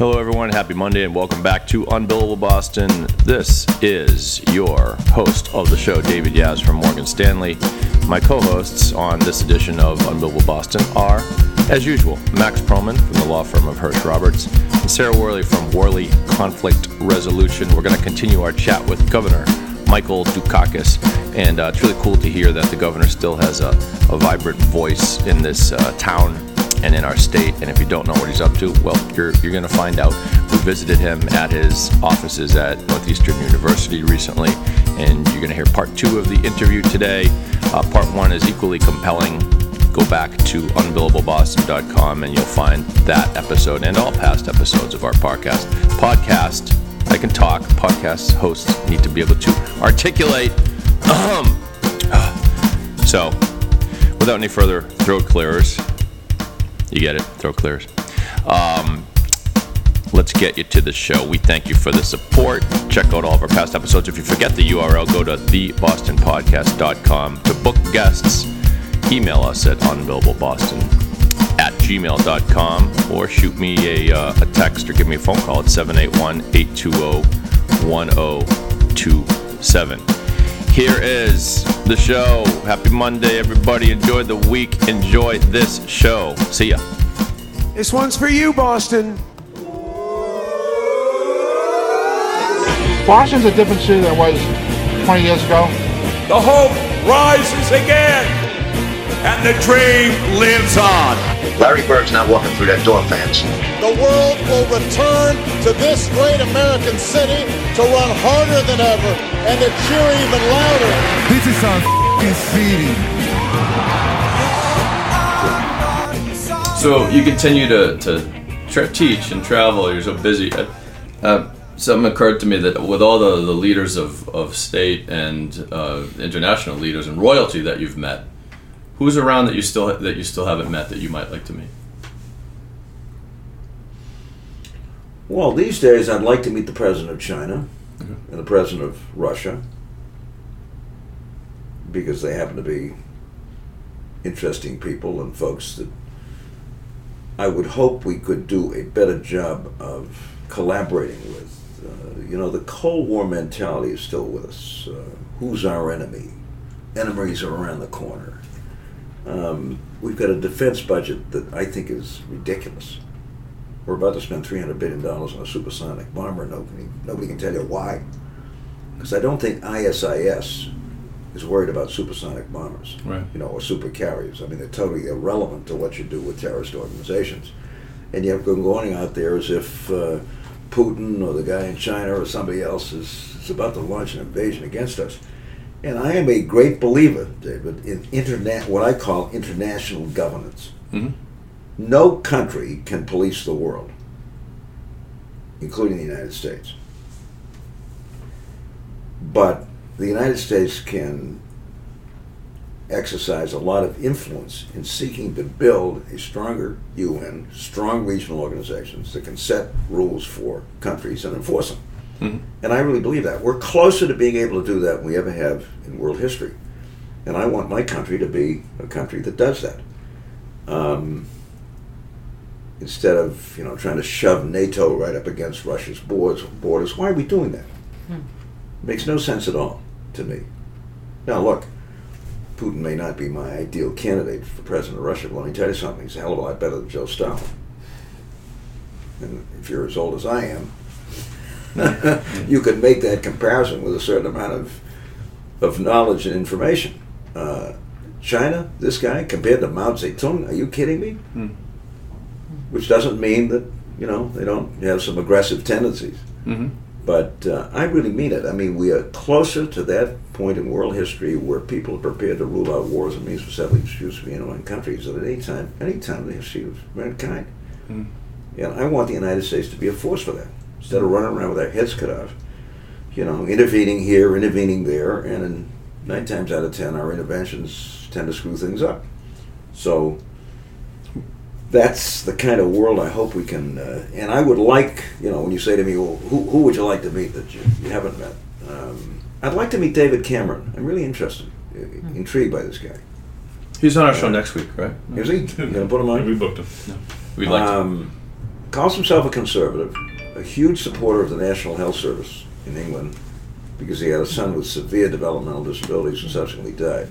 Hello, everyone. Happy Monday, and welcome back to Unbillable Boston. This is your host of the show, David Yas from Morgan Stanley. My co hosts on this edition of Unbillable Boston are, as usual, Max Perlman from the law firm of Hirsch Roberts and Sarah Worley from Worley Conflict Resolution. We're going to continue our chat with Governor Michael Dukakis, and uh, it's really cool to hear that the governor still has a, a vibrant voice in this uh, town and in our state. And if you don't know what he's up to, well, you're, you're going to find out. We visited him at his offices at Northeastern University recently, and you're going to hear part two of the interview today. Uh, part one is equally compelling. Go back to unbillableboston.com and you'll find that episode and all past episodes of our podcast. Podcast, I can talk. Podcast hosts need to be able to articulate. so, without any further throat clearers, you get it? Throw clears. Um, let's get you to the show. We thank you for the support. Check out all of our past episodes. If you forget the URL, go to thebostonpodcast.com to book guests. Email us at unbillableboston at gmail.com or shoot me a, uh, a text or give me a phone call at 781 820 1027. Here is the show. Happy Monday, everybody. Enjoy the week. Enjoy this show. See ya. This one's for you, Boston. Boston's a different city than it was 20 years ago. The hope rises again, and the dream lives on. Larry Bird's not walking through that door, fans. The world will return to this great American city to run harder than ever and to cheer even louder. This is our f***ing city. So you continue to, to tra- teach and travel. You're so busy. Uh, uh, something occurred to me that with all the, the leaders of, of state and uh, international leaders and royalty that you've met, who's around that you still that you still haven't met that you might like to meet? Well, these days I'd like to meet the president of China and the president of Russia because they happen to be interesting people and folks that I would hope we could do a better job of collaborating with. Uh, you know, the Cold War mentality is still with us. Uh, who's our enemy? Enemies are around the corner. Um, we've got a defense budget that I think is ridiculous. We're about to spend $300 billion on a supersonic bomber. Nobody, nobody can tell you why. Because I don't think ISIS is worried about supersonic bombers, Right. you know, or super carriers. I mean, they're totally irrelevant to what you do with terrorist organizations. And yet we're going out there as if uh, Putin or the guy in China or somebody else is, is about to launch an invasion against us. And I am a great believer, David, in internet, what I call international governance. Mhm. No country can police the world, including the United States. But the United States can exercise a lot of influence in seeking to build a stronger UN, strong regional organizations that can set rules for countries and enforce them. And I really believe that. We're closer to being able to do that than we ever have in world history. And I want my country to be a country that does that. Um, instead of you know trying to shove NATO right up against Russia's borders, borders why are we doing that? Makes no sense at all to me. Now look, Putin may not be my ideal candidate for president of Russia, but let me tell you something, he's a hell of a lot better than Joe Stalin. And if you're as old as I am, you could make that comparison with a certain amount of of knowledge and information. Uh, China, this guy, compared to Mao Zedong, are you kidding me? Which doesn't mean that you know they don't have some aggressive tendencies. Mhm. But uh, I really mean it. I mean, we are closer to that point in world history where people are prepared to rule out wars and means for settling disputes know, in countries at any time, any time in the history of mankind. And I want the United States to be a force for that. Instead of running around with our heads cut off, you know, intervening here, intervening there, and in nine times out of ten, our interventions tend to screw things up. So that's the kind of world I hope we can. Uh, and I would like, you know, when you say to me, well, who, who would you like to meet that you, you haven't met? Um, I'd like to meet David Cameron. I'm really interested, uh, intrigued by this guy. He's on our show next week, right? Is he? You gonna put him on? We booked him. We'd like to. Um, calls himself a conservative, a huge supporter of the National Health Service in England because he had a son with severe developmental disabilities who subsequently died.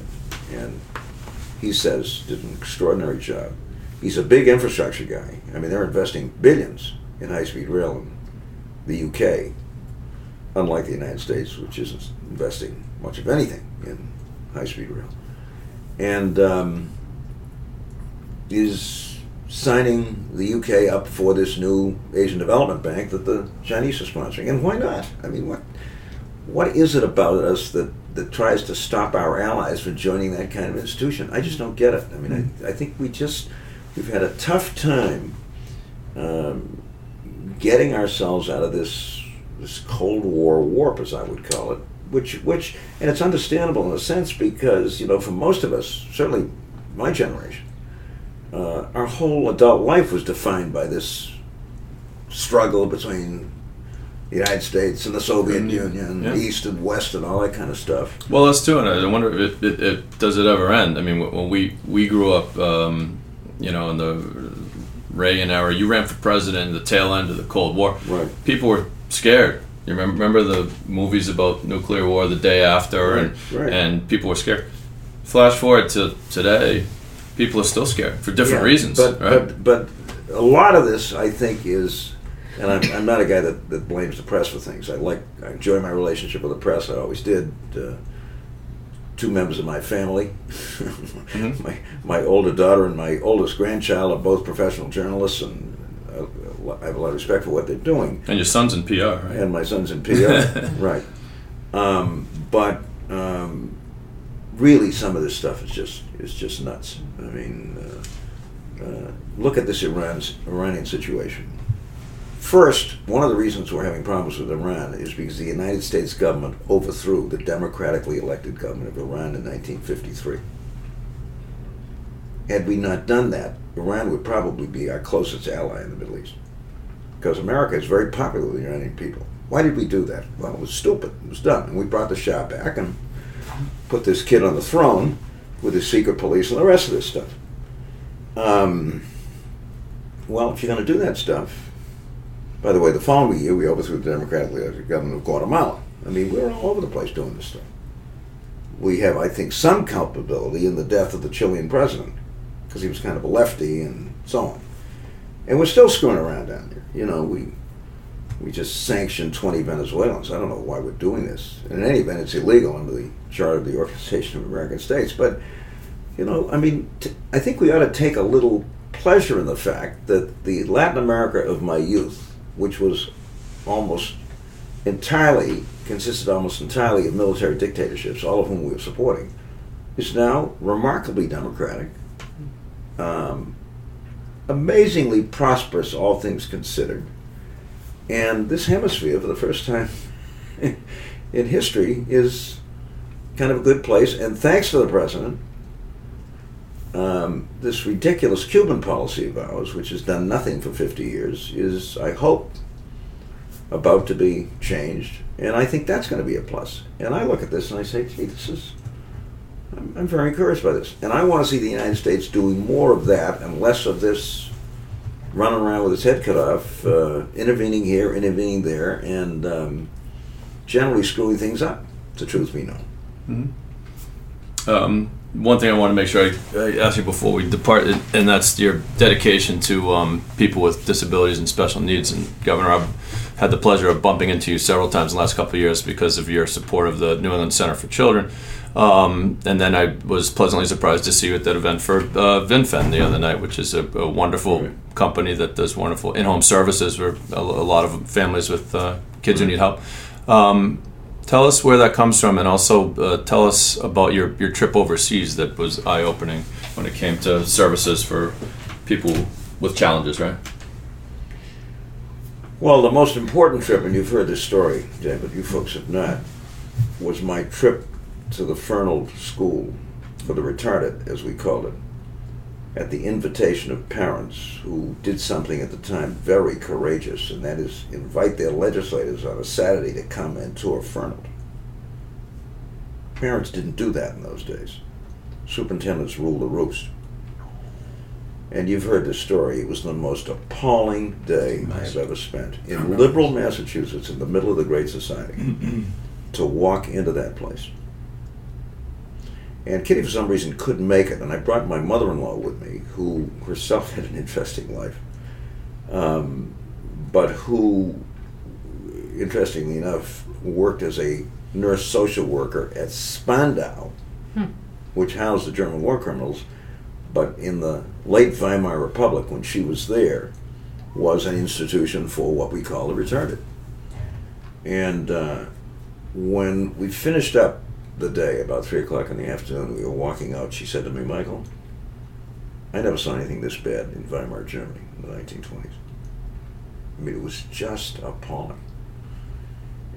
And he says did an extraordinary job. He's a big infrastructure guy. I mean, they're investing billions in high-speed rail in the UK, unlike the United States, which isn't investing much of anything in high-speed rail. And um, is signing the UK up for this new Asian Development Bank that the Chinese are sponsoring. And why not? I mean, what what is it about us that, that tries to stop our allies from joining that kind of institution? I just don't get it. I mean, I, I think we just we've had a tough time um, getting ourselves out of this this Cold War warp, as I would call it. Which, which, and it's understandable in a sense because you know, for most of us, certainly my generation, uh, our whole adult life was defined by this struggle between the United States and the Soviet Union, yeah. East and West, and all that kind of stuff. Well, that's too, and I wonder if it, it, does it ever end. I mean, when we we grew up, um, you know, in the Reagan era, you ran for president in the tail end of the Cold War. Right. People were scared. You remember, remember the movies about nuclear war the day after, and Right, right. and people were scared. Flash forward to today, people are still scared for different Yeah, reasons, But, right? but but a lot of this, I think, is, and I'm, I'm not a guy that, that blames the press for things. I like I enjoy my relationship with the press. I always did. Uh, two members of my family, Mm-hmm. my my older daughter and my oldest grandchild are both professional journalists, and I, I have a lot of respect for what they're doing. and your son's in PR, right? and my son's in PR, right? Um, but um, really, some of this stuff is just is just nuts. I mean, uh, uh, look at this Iran's Iranian situation. First, one of the reasons we're having problems with Iran is because the United States government overthrew the democratically elected government of Iran in 1953. Had we not done that, Iran would probably be our closest ally in the Middle East because America is very popular with the Iranian people. Why did we do that? Well, it was stupid. It was dumb. And we brought the Shah back and put this kid on the throne with his secret police and the rest of this stuff. Um, well, if you're going to do that stuff, by the way, the following year we overthrew the democratically elected government of Guatemala. I mean, we're all over the place doing this stuff. We have, I think, some culpability in the death of the Chilean president because he was kind of a lefty and so on. And we're still screwing around down there. You know, we we just sanctioned 20 Venezuelans. I don't know why we're doing this. And in any event, it's illegal under the Charter of the Organization of American States. But, you know, I mean, t- I think we ought to take a little pleasure in the fact that the Latin America of my youth, which was almost entirely, consisted almost entirely of military dictatorships, all of whom we were supporting, is now remarkably democratic, um, amazingly prosperous, all things considered. And this hemisphere, for the first time in history, is kind of a good place. And thanks to the president, um, this ridiculous Cuban policy of ours, which has done nothing for 50 years, is, I hope, about to be changed. And I think that's going to be a plus. And I look at this and I say, gee, this is, I'm, I'm very encouraged by this. And I want to see the United States doing more of that and less of this running around with its head cut off, uh, intervening here, intervening there, and um, generally screwing things up. The truth be known. Um, one thing I want to make sure I, I ask you before we depart, and that's your dedication to um, people with disabilities and special needs. And Governor, I've had the pleasure of bumping into you several times in the last couple of years because of your support of the New England Center for Children. Um, and then I was pleasantly surprised to see you at that event for uh, VinFen the other night, which is a, a wonderful company that does wonderful in-home services for a, a lot of families with uh, kids who need help. Um, Tell us where that comes from, and also uh, tell us about your, your trip overseas that was eye opening when it came to services for people with challenges, right? Well, the most important trip, and you've heard this story, David, you folks have not, was my trip to the Fernald School for the Retarded, as we called it, at the invitation of parents who did something at the time very courageous, and that is invite their legislators on a Saturday to come and tour Fernald. Parents didn't do that in those days. Superintendents ruled the roost. And you've heard the story. It was the most appalling day I've ever spent in liberal Massachusetts, in the middle of the Great Society, to walk into that place. And Kitty, for some reason, couldn't make it, and I brought my mother-in-law with me, who herself had an interesting life, um, but who, interestingly enough, worked as a nurse social worker at Spandau, which housed the German war criminals. But in the late Weimar Republic, when she was there, was an institution for what we call the retarded. And uh, when we finished up the day, about three o'clock in the afternoon, we were walking out. She said to me, "Michael, I never saw anything this bad in Weimar Germany in the 1920s. I mean, it was just appalling."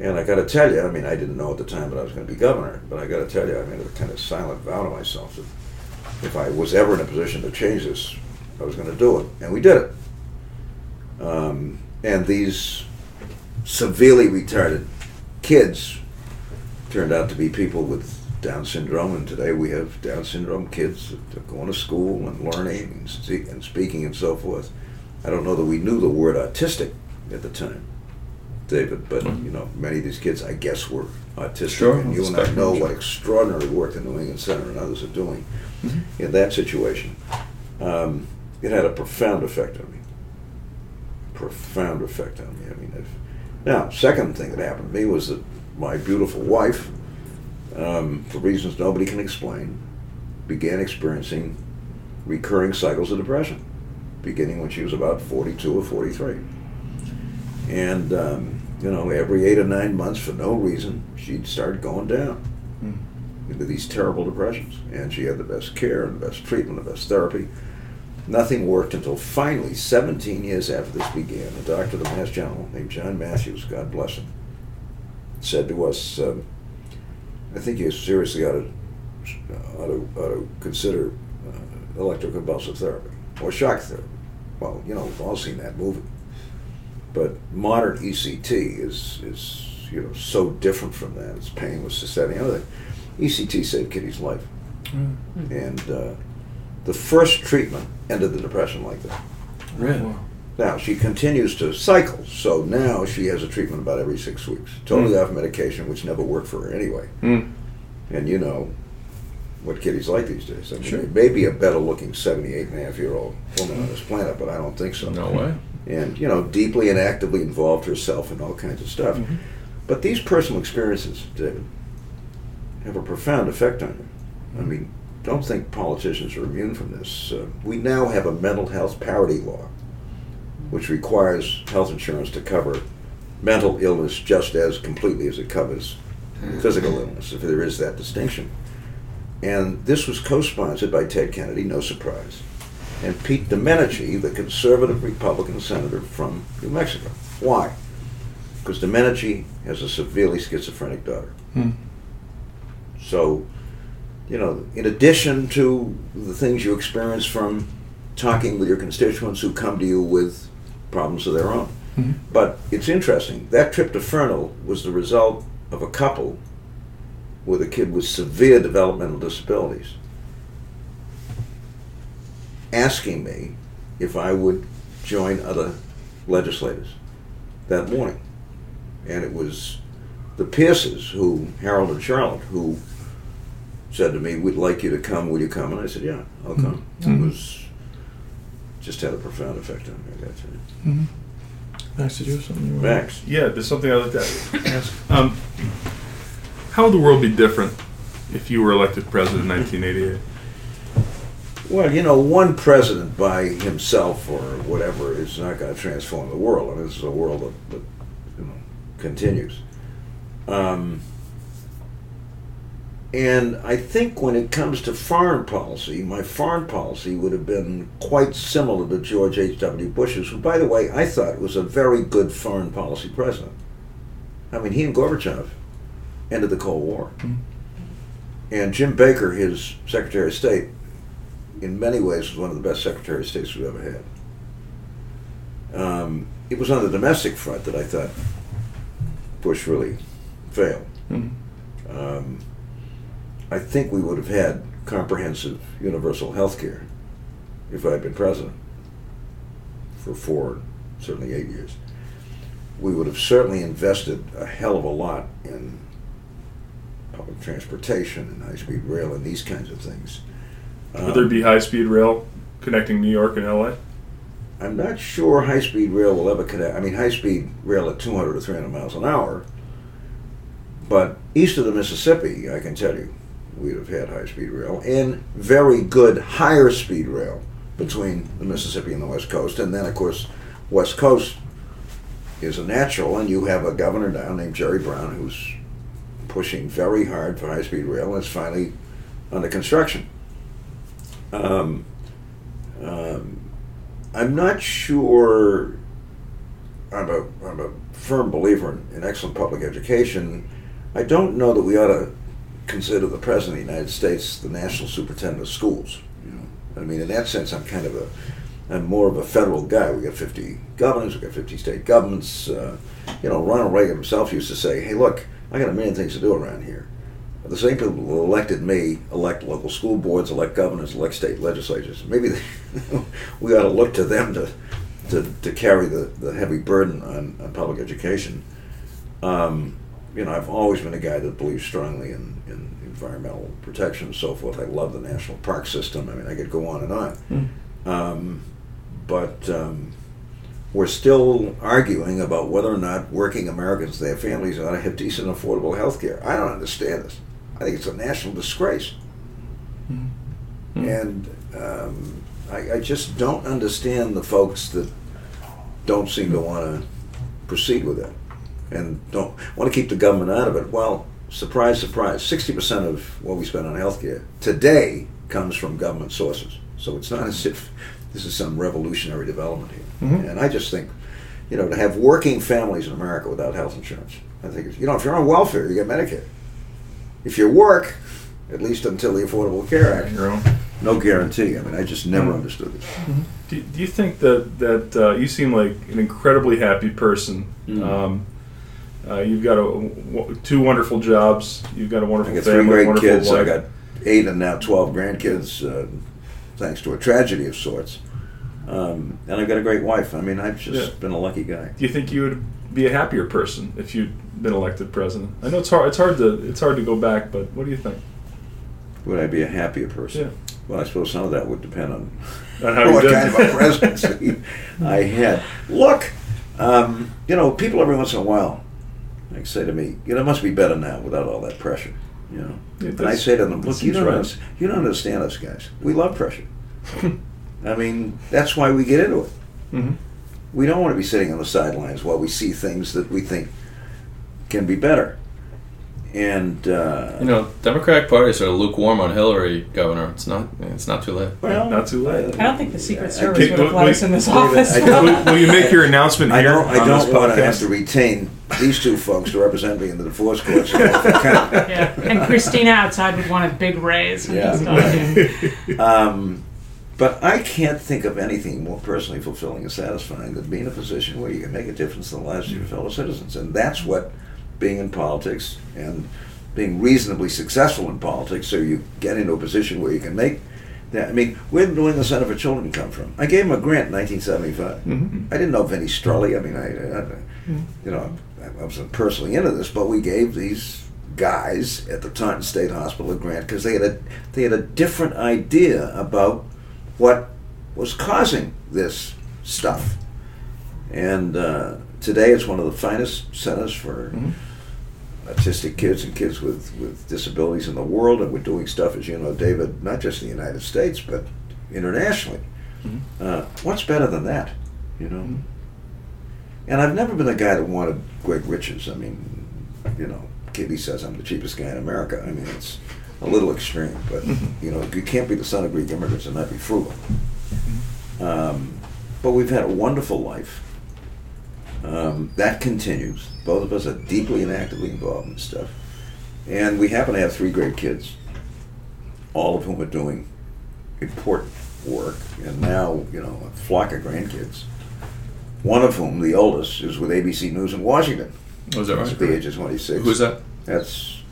And I got to tell you, I mean, I didn't know at the time that I was going to be governor, but I got to tell you, I made a kind of silent vow to myself that if I was ever in a position to change this, I was going to do it, and we did it. Um, and these severely retarded kids turned out to be people with Down syndrome, and today we have Down syndrome kids that are going to school and learning and, see, and speaking and so forth. I don't know that we knew the word autistic at the time, David, but you know, many of these kids, I guess, were autistic, Sure, and you and I know what extraordinary work the New England Center and others are doing in that situation. Um, it had a profound effect on me. Profound effect on me. I mean, if, now, second thing that happened to me was that my beautiful wife, um, for reasons nobody can explain, began experiencing recurring cycles of depression, beginning when she was about 42 or 43. And, um, you know, every eight or nine months, for no reason, she'd start going down into these terrible depressions. And she had the best care and the best treatment, the best therapy. Nothing worked until finally, 17 years after this began, a doctor at the Mass General named John Matthews, God bless him, said to us, um, I think you seriously ought to, ought to, ought to consider uh, electroconvulsive therapy or shock therapy. Well, you know, we've all seen that movie. But modern ECT is, is you know, so different from that. It's painless to setting. Other ECT saved Kitty's life. And uh, the first treatment ended the depression like that. Really? Now she continues to cycle, so now she has a treatment about every six weeks, totally off medication, which never worked for her anyway. Mm. And you know what Kitty's like these days. I mean, Sure. there may be a better looking 78 and a half year old woman on this planet, but I don't think so. No way. And, you know, deeply and actively involved herself in all kinds of stuff. Mm-hmm. But these personal experiences, David, have a profound effect on you. I mean, don't think politicians are immune from this. Uh, we now have a mental health parity law, which requires health insurance to cover mental illness just as completely as it covers physical illness, if there is that distinction. And this was co-sponsored by Ted Kennedy, no surprise, and Pete Domenici, the conservative Republican senator from New Mexico. Why? Because Domenici has a severely schizophrenic daughter. Hmm. So, you know, in addition to the things you experience from talking with your constituents who come to you with problems of their own. Mm-hmm. But it's interesting. That trip to Fernald was the result of a couple with a kid with severe developmental disabilities asking me if I would join other legislators that morning. And it was the Pierces who, Harold and Charlotte, who said to me, We'd like you to come, will you come? And I said, Yeah, I'll mm-hmm. come. It mm-hmm. was just had a profound effect on me, I gotta tell you. Max, did you have something you wanted? Max. Yeah, there's something I'd like to ask. Um, how would the world be different if you were elected president in 1988? Well, you know, one president by himself or whatever is not going to transform the world. I mean, this is a world that, that you know, continues. Um, and I think when it comes to foreign policy, my foreign policy would have been quite similar to George H.W. Bush's, who, by the way, I thought was a very good foreign policy president. I mean, he and Gorbachev ended the Cold War. And Jim Baker, his Secretary of State, in many ways was one of the best Secretary of States we've ever had. Um, it was on the domestic front that I thought Bush really failed. Um, I think we would have had comprehensive universal health care if I'd been president for four, certainly eight years, we would have certainly invested a hell of a lot in public transportation and high-speed rail and these kinds of things. Would there Um, be high speed rail connecting New York and LA? I'm not sure high-speed rail will ever connect. I mean, high-speed rail at 200 or 300 miles an hour. But east of the Mississippi, I can tell you, we'd have had high-speed rail and very good higher-speed rail between the Mississippi and the West Coast. And then, of course, West Coast is a natural, and you have a governor down named Jerry Brown who's pushing very hard for high-speed rail, and it's finally under construction. Um, um, I'm not sure. I'm a, I'm a firm believer in, in excellent public education. I don't know that we ought to consider the President of the United States the national superintendent of schools. You know, I mean, in that sense, I'm kind of a, I'm more of a federal guy. We got 50 governors, we got 50 state governments. Uh, you know, Ronald Reagan himself used to say, "Hey, look, I got a million things to do around here." The same people who elected me elect local school boards, elect governors, elect state legislatures. Maybe they, we ought to look to them to, to, to carry the, the heavy burden on, on public education. Um, you know, I've always been a guy that believes strongly in, in environmental protection and so forth. I love the national park system. I mean, I could go on and on. Um, but um, we're still arguing about whether or not working Americans and their families ought to have decent, affordable health care. I don't understand this. I think it's a national disgrace. And um, I, I just don't understand the folks that don't seem to want to proceed with it and don't want to keep the government out of it. Well, surprise, surprise, 60% of what we spend on healthcare today comes from government sources. So it's not as if this is some revolutionary development here. And I just think, you know, to have working families in America without health insurance, I think, you know, if you're on welfare, you get Medicare. If you work, at least until the Affordable Care Act, no guarantee. I mean, I just never understood this. Do, do you think that that uh, you seem like an incredibly happy person? Mm. Um, uh, you've got a, w- two wonderful jobs. You've got a wonderful got three family, great wonderful kids. I wife. got eight and now 12 grandkids, uh, thanks to a tragedy of sorts. Um, and I've got a great wife. I mean, I've just Yeah. been a lucky guy. Do you think you would be a happier person if you'd been elected president? I know it's hard. It's hard to it's hard to go back, but what do you think? Would I be a happier person? Yeah. Well, I suppose some of that would depend on On how you what kind of a presidency I had. Look, um, you know, people every once in a while like say to me, you know, it must be better now without all that pressure. You know, Yeah, and I say to them, look, you don't, right. understand, you don't understand us guys. We love pressure. I mean, that's why we get into it. Mhm. We don't want to be sitting on the sidelines while we see things that we think can be better. And uh, You know, Democratic Party is sort of lukewarm on Hillary, Governor. It's not. It's not too late. well, Not too late. I don't think the Secret I Service can't- would have wait, let us in this wait, wait, office. I don't- will, will you make your announcement I here don't. I don't want to have to retain these two folks to represent me in the divorce court. in Norfolk County. yeah. And Christina outside would want a big raise. Yeah. just. Um, but I can't think of anything more personally fulfilling and satisfying than being in a position where you can make a difference in the lives of your fellow citizens, and that's what being in politics and being reasonably successful in politics, so you get into a position where you can make. That, I mean, where did New England Center for Children come from? I gave him a grant in 1975. Mhm. I didn't know Vinnie Strully. I mean, I, I you know, I, I wasn't personally into this, but we gave these guys at the Taunton State Hospital a grant because they had a they had a different idea about what was causing this stuff. And uh, today, it's one of the finest centers for autistic kids and kids with, with disabilities in the world. And we're doing stuff, as you know, David, not just in the United States, but internationally. Uh, what's better than that? You know? And I've never been a guy that wanted great riches. I mean, you know, Kitty says I'm the cheapest guy in America. I mean, it's a little extreme, but you know, you can't be the son of Greek immigrants and not be frugal. Um, but we've had a wonderful life. Um, that continues. Both of us are deeply and actively involved in stuff, and we happen to have three great kids, all of whom are doing important work, and now you know a flock of grandkids. One of whom, the oldest, is with ABC News in Washington Was that at right? the age of 26. Who's that? That's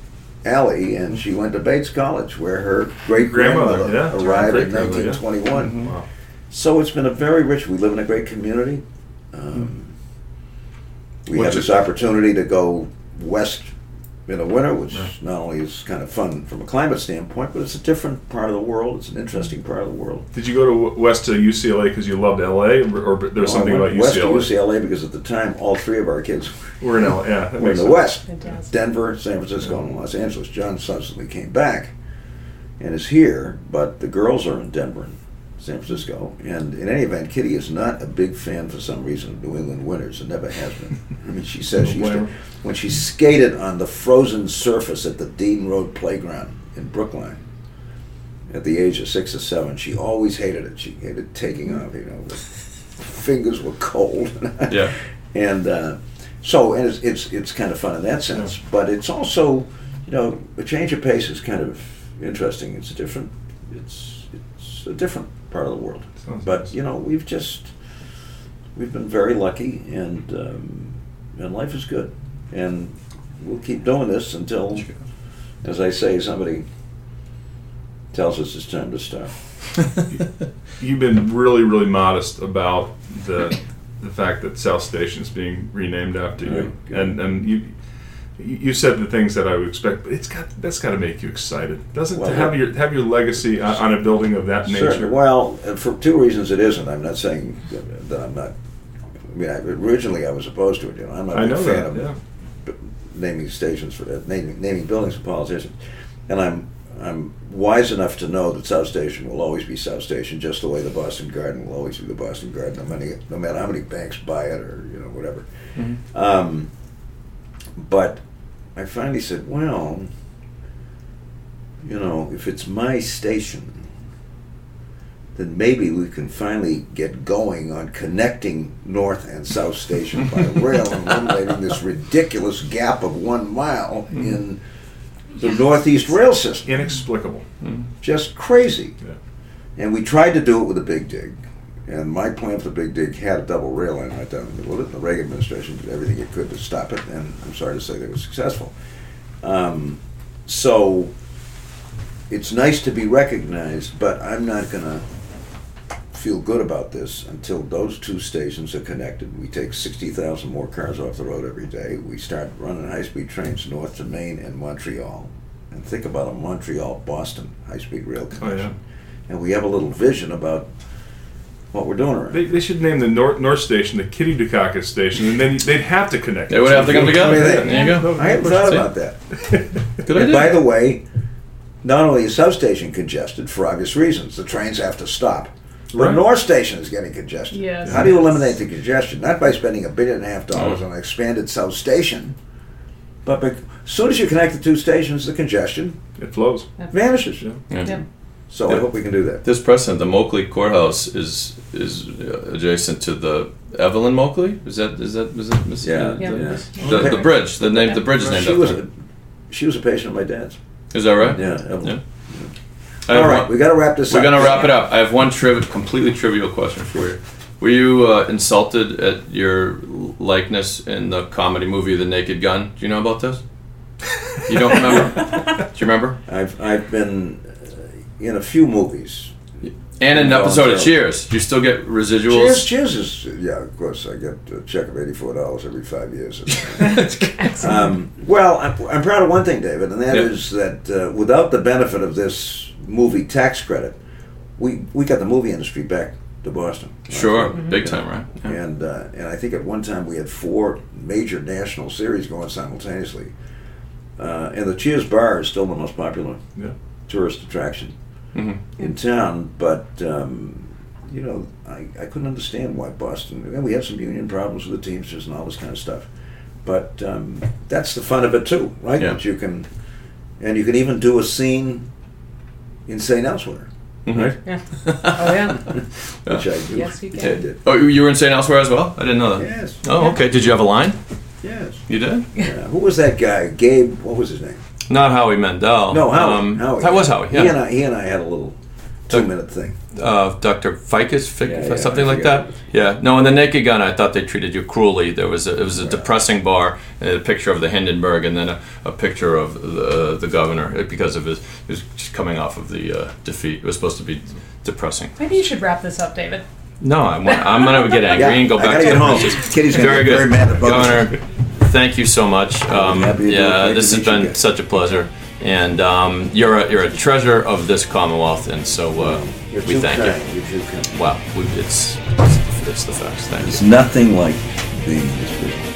Allie, and she went to Bates College, where her great Grandmother, yeah. arrived in Great-grandmother, yeah. 1921. Wow. So it's been a very rich. We live in a great community. Um, we What's have this opportunity to go west in the winter, which not only is kind of fun from a climate standpoint, but it's a different part of the world. It's an interesting part of the world. Did you go to west to UCLA because you loved LA, or, or there was Well, something I about went west to UCLA? UCLA because at the time all three of our kids We're in LA. Yeah, that were in the sense. West. Fantastic. Denver, San Francisco, and Los Angeles. John subsequently came back and is here, but the girls are in Denver and San Francisco. And in any event, Kitty is not a big fan for some reason of New England winters and never has been. I mean, she says she used to, when she skated on the frozen surface at the Dean Road Playground in Brookline at the age of six or seven, she always hated it. She hated taking off, you know, the fingers were cold. Yeah. and uh, so and it's, it's it's kind of fun in that sense, but it's also you know a change of pace is kind of interesting. It's a different it's it's a different part of the world, Sounds but nice. you know we've just we've been very lucky and um, and life is good, and we'll keep doing this until, as I say, somebody tells us it's time to stop. You've been really, really modest about the the fact that South Station is being renamed after you, Right. and and you. You said the things that I would expect, but it's got that's got to make you excited, doesn't? Well, to have your have your legacy on, on a building of that nature. Certainly. Well, uh, for two reasons it isn't. I'm not saying that- I'm not. I mean, I, originally I was opposed to it. You know, I'm not a fan that. of Yeah. b- naming stations for that, naming, naming buildings for politicians, and I'm I'm wise enough to know that South Station will always be South Station, just the way the Boston Garden will always be the Boston Garden, no matter no matter how many banks buy it or you know whatever. Um, but I finally said, well, you know, if it's my station, then maybe we can finally get going on connecting North and South Station by rail and eliminating this ridiculous gap of one mile mm-hmm. in the Northeast rail system. Inexplicable. Mm-hmm. Just crazy. Yeah. And we tried to do it with a big dig. And my plan for the big dig had a double rail line right down the middle of it. The Reagan administration did everything it could to stop it, and I'm sorry to say they were successful. Um, so it's nice to be recognized, but I'm not going to feel good about this until those two stations are connected. We take 60,000 more cars off the road every day. We start running high speed trains north to Maine and Montreal. And think about a Montreal Boston high speed rail Oh connection. yeah. And we have a little vision about what we're doing around. They, they should name the North North Station the Kitty Dukakis Station, and then they'd have to connect. They would have to come together. What do you think? There you go. I hadn't thought See? about that. Good And idea. by the way, not only is South Station congested for obvious reasons, the trains have to stop. But Right. North Station is getting congested. Yes. How do you eliminate the congestion? Not by spending a billion and a half dollars oh. on an expanded South Station, but as soon as you connect the two stations, the congestion It flows. vanishes. Yeah. Yeah. Yeah. So I hope we can do that. This precedent, the Moakley Courthouse is is uh, adjacent to the Evelyn Moakley. Is that is that is that Miss? Yeah, Yeah. The, the, the bridge. The name. The bridge is named She after. was a, she was a patient of my dad's. Is that right? Yeah. Evelyn. Yeah. All right, one- we got to wrap this up. We're gonna wrap it up. I have one triv- completely trivial question for you. Were you uh, insulted at your likeness in the comedy movie The Naked Gun? Do you know about this? You don't remember? Do you remember? I've I've been in a few movies. And in an episode of Cheers, do you still get residuals? Cheers, cheers is yeah. Of course, I get a check of eighty four dollars every five years. um, well, I'm, I'm proud of one thing, David, and that Yeah. is that uh, without the benefit of this movie tax credit, we we got the movie industry back to Boston. Sure, big time, right? Yeah. And uh, and I think at one time we had four major national series going simultaneously. Uh, and the Cheers Bar is still the most popular Yeah. tourist attraction Mhm. in town. But um, you know, I, I couldn't understand why Boston. And we had some union problems with the Teamsters and all this kind of stuff. But um, that's the fun of it too, right? Yeah. That you can, and you can even do a scene in St. Elsewhere, Mhm. right? Yeah. Oh yeah. Which I do. Yes, you can. did. Oh, you were in St. Elsewhere as well? I didn't know that. Yes. Oh, okay. Did you have a line? Yes. You did? Yeah. Who was that guy? Gabe. What was his name? Not Howie Mandel. No, Howie. Um, Howie. That was Howie. He and Yeah. I, he and I had a little two-minute thing. uh, Dr. Fiscus, Fic, Yeah, yeah, something like forget that. Yeah, no. In the Naked Gun, I thought they treated you cruelly. There was a, it was a depressing bar, and a picture of the Hindenburg, and then a, a picture of the the governor uh, because of his he was just coming off of the uh, defeat. It was supposed to be depressing. Maybe you should wrap this up, David. No, I'm, I'm gonna get angry Yeah, and go I back gotta to get the home. Kitty's gonna very good, very mad at both Governor. Thank you so much. Um, happy to do it. yeah, this has been such a pleasure, and um, you're a you're a treasure of this Commonwealth, and so uh, we thank kind. you. You're too kind. Wow, we, it's, it's it's the facts. Thank you. It's nothing like being in this business.